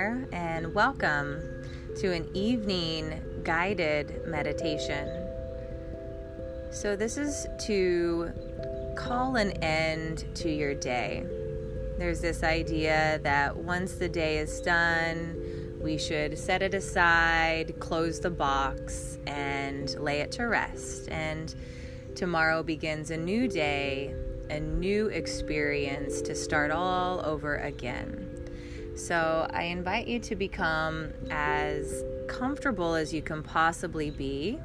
And welcome to an evening guided meditation. So, this is to call an end to your day. There's this idea that once the day is done, we should set it aside, close the box, and lay it to rest. And tomorrow begins a new day, a new experience to start all over again. So I invite you to become as comfortable as you can possibly be,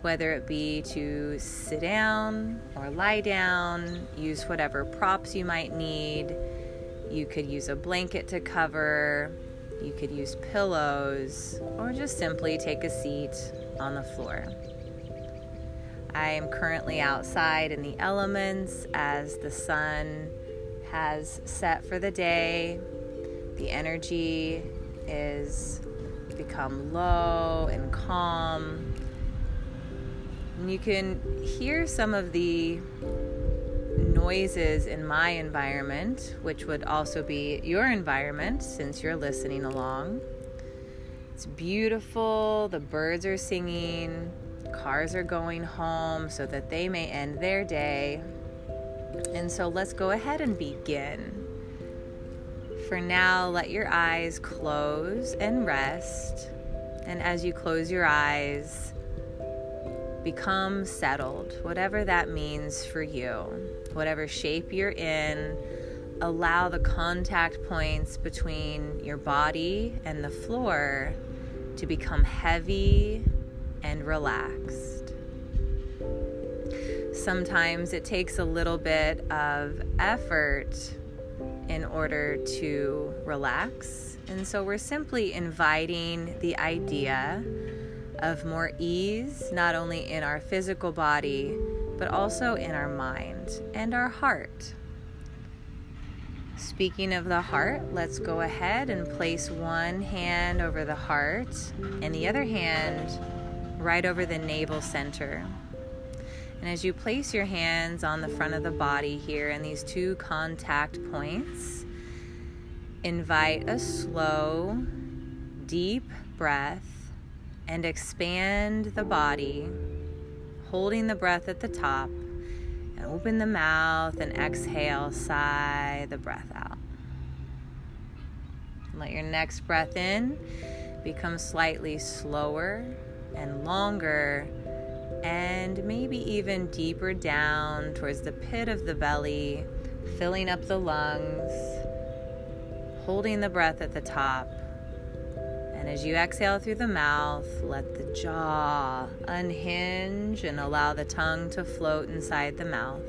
whether it be to sit down or lie down, use whatever props you might need. You could use a blanket to cover, you could use pillows, or just simply take a seat on the floor. I am currently outside in the elements as the sun has set for the day. The energy is become low and calm. And you can hear some of the noises in my environment, which would also be your environment since you're listening along. It's beautiful, the birds are singing, cars are going home so that they may end their day. And so let's go ahead and begin. For now, let your eyes close and rest. And as you close your eyes, become settled, whatever that means for you, whatever shape you're in. Allow the contact points between your body and the floor to become heavy and relaxed. Sometimes it takes a little bit of effort in order to relax. And so we're simply inviting the idea of more ease, not only in our physical body, but also in our mind and our heart. Speaking of the heart, let's go ahead and place one hand over the heart and the other hand right over the navel center. And as you place your hands on the front of the body here in these two contact points, invite a slow, deep breath and expand the body, holding the breath at the top. And open the mouth and exhale, sigh the breath out. Let your next breath in become slightly slower and longer, and maybe even deeper down towards the pit of the belly, filling up the lungs, holding the breath at the top. And as you exhale through the mouth, let the jaw unhinge and allow the tongue to float inside the mouth.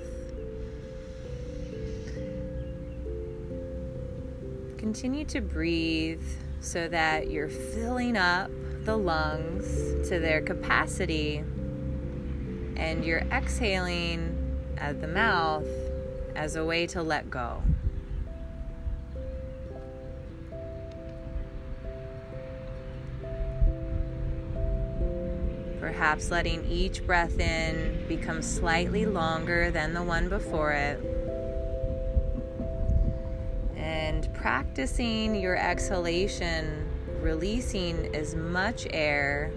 Continue to breathe so that you're filling up the lungs to their capacity and you're exhaling at the mouth as a way to let go. Perhaps letting each breath in become slightly longer than the one before it. And practicing your exhalation releasing as much air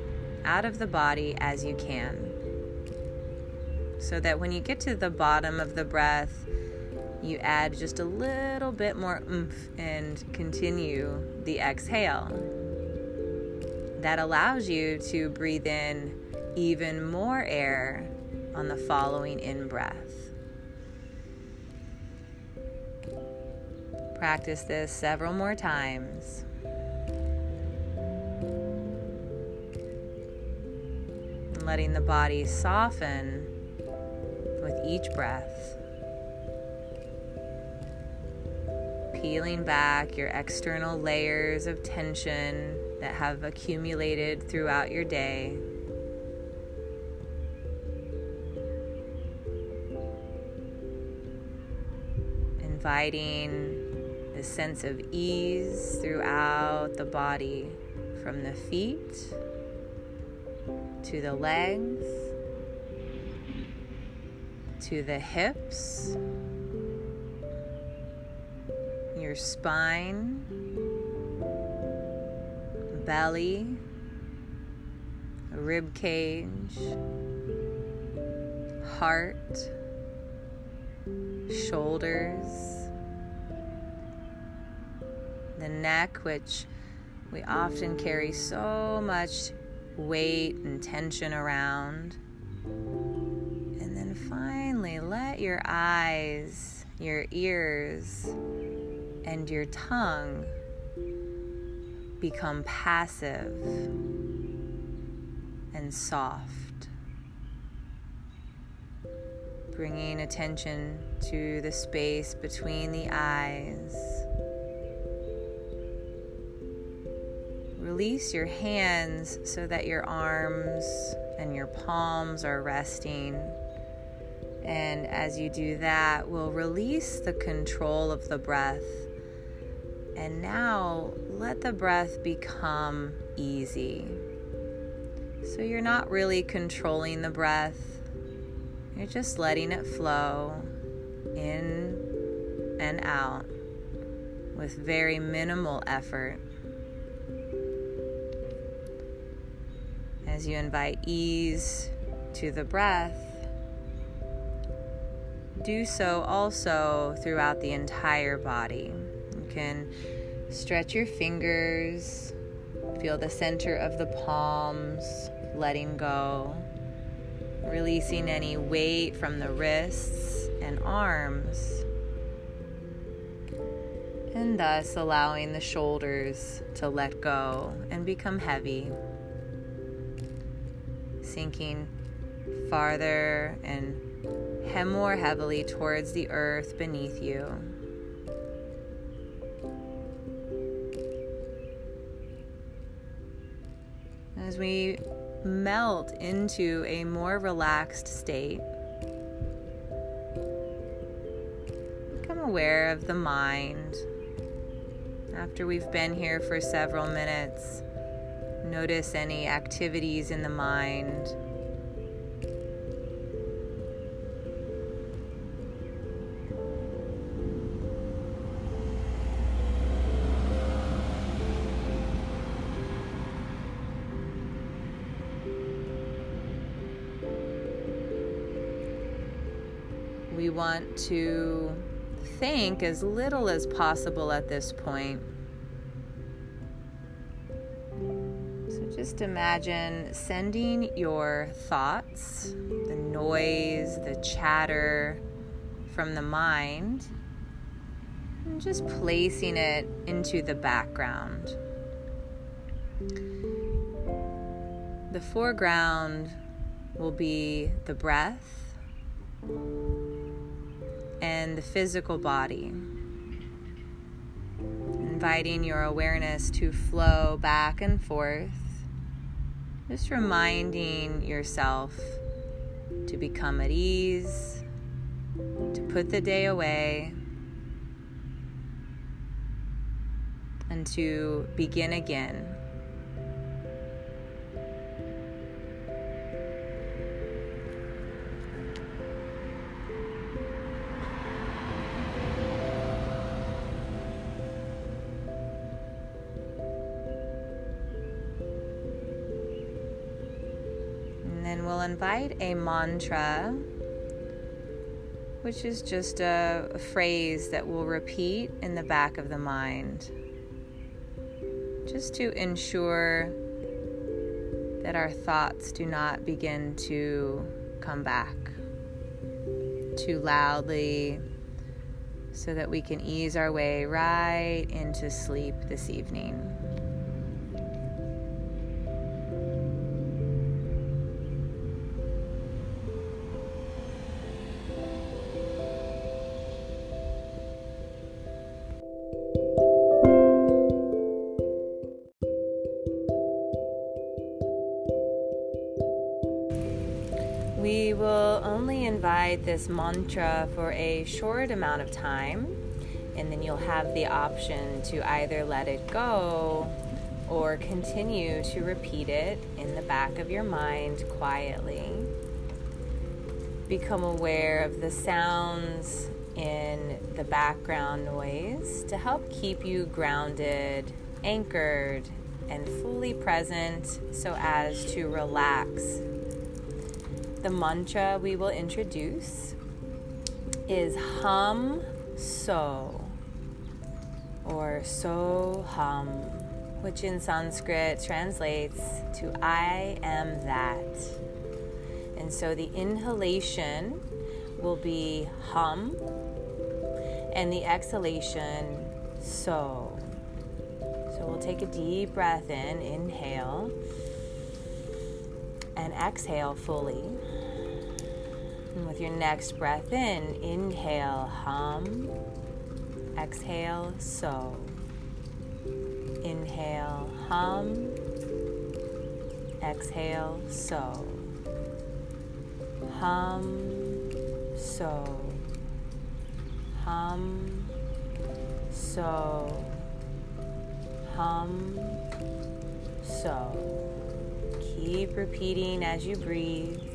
out of the body as you can. So that when you get to the bottom of the breath, you add just a little bit more oomph and continue the exhale. That allows you to breathe in even more air on the following in breath. Practice this several more times. letting the body soften each breath. Peeling back your external layers of tension that have accumulated throughout your day. Inviting the sense of ease throughout the body from the feet to the legs, to the hips, your spine, belly, rib cage, heart, shoulders, the neck, which we often carry so much weight and tension around. Finally, let your eyes, your ears, and your tongue become passive and soft. Bringing attention to the space between the eyes. Release your hands so that your arms and your palms are resting. And as you do that, we'll release the control of the breath. And now let the breath become easy. So you're not really controlling the breath, you're just letting it flow in and out with very minimal effort. As you invite ease to the breath, do so also throughout the entire body. You can stretch your fingers, feel the center of the palms, letting go, releasing any weight from the wrists and arms, and thus allowing the shoulders to let go and become heavy sinking farther and more heavily towards the earth beneath you. As we melt into a more relaxed state, become aware of the mind. After we've been here for several minutes, Notice any activities in the mind. Want to think as little as possible at this point. So just imagine sending your thoughts, the noise, the chatter from the mind, and just placing it into the background. The foreground will be the breath and the physical body. Inviting your awareness to flow back and forth just reminding yourself to become at ease, to put the day away, and to begin again. We'll invite a mantra, which is just a, a phrase that we'll repeat in the back of the mind, just to ensure that our thoughts do not begin to come back too loudly so that we can ease our way right into sleep this evening. Invite this mantra for a short amount of time, and then you'll have the option to either let it go or continue to repeat it in the back of your mind quietly. Become aware of the sounds in the background noise to help keep you grounded, anchored, and fully present so as to relax. The mantra we will introduce is Hum So or So Hum, which in Sanskrit translates to I am that. And so the inhalation will be hum, and the exhalation, so. So we'll take a deep breath in, inhale, and exhale fully. And with your next breath in, inhale, hum, exhale, so. Inhale, hum, exhale, so. Hum, so. Hum, so. Hum, so. Keep repeating as you breathe.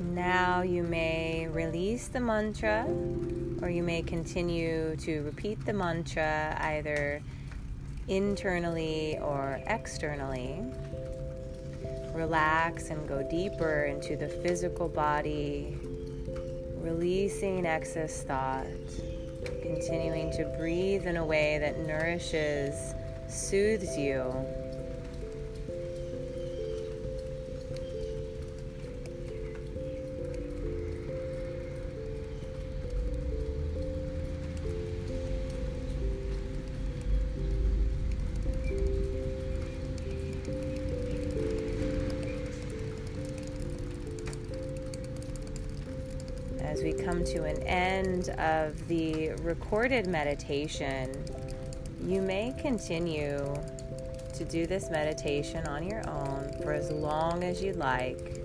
Now you may release the mantra or you may continue to repeat the mantra either internally or externally. Relax and go deeper into the physical body, releasing excess thought, continuing to breathe in a way that nourishes, soothes you. As we come to an end of the recorded meditation, you may continue to do this meditation on your own for as long as you like.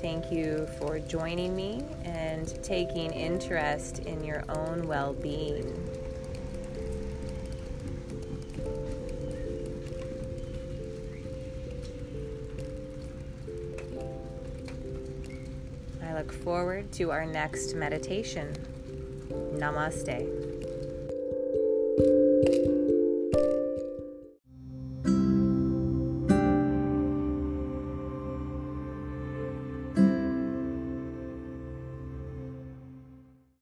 Thank you for joining me and taking interest in your own well being. Look forward to our next meditation. Namaste.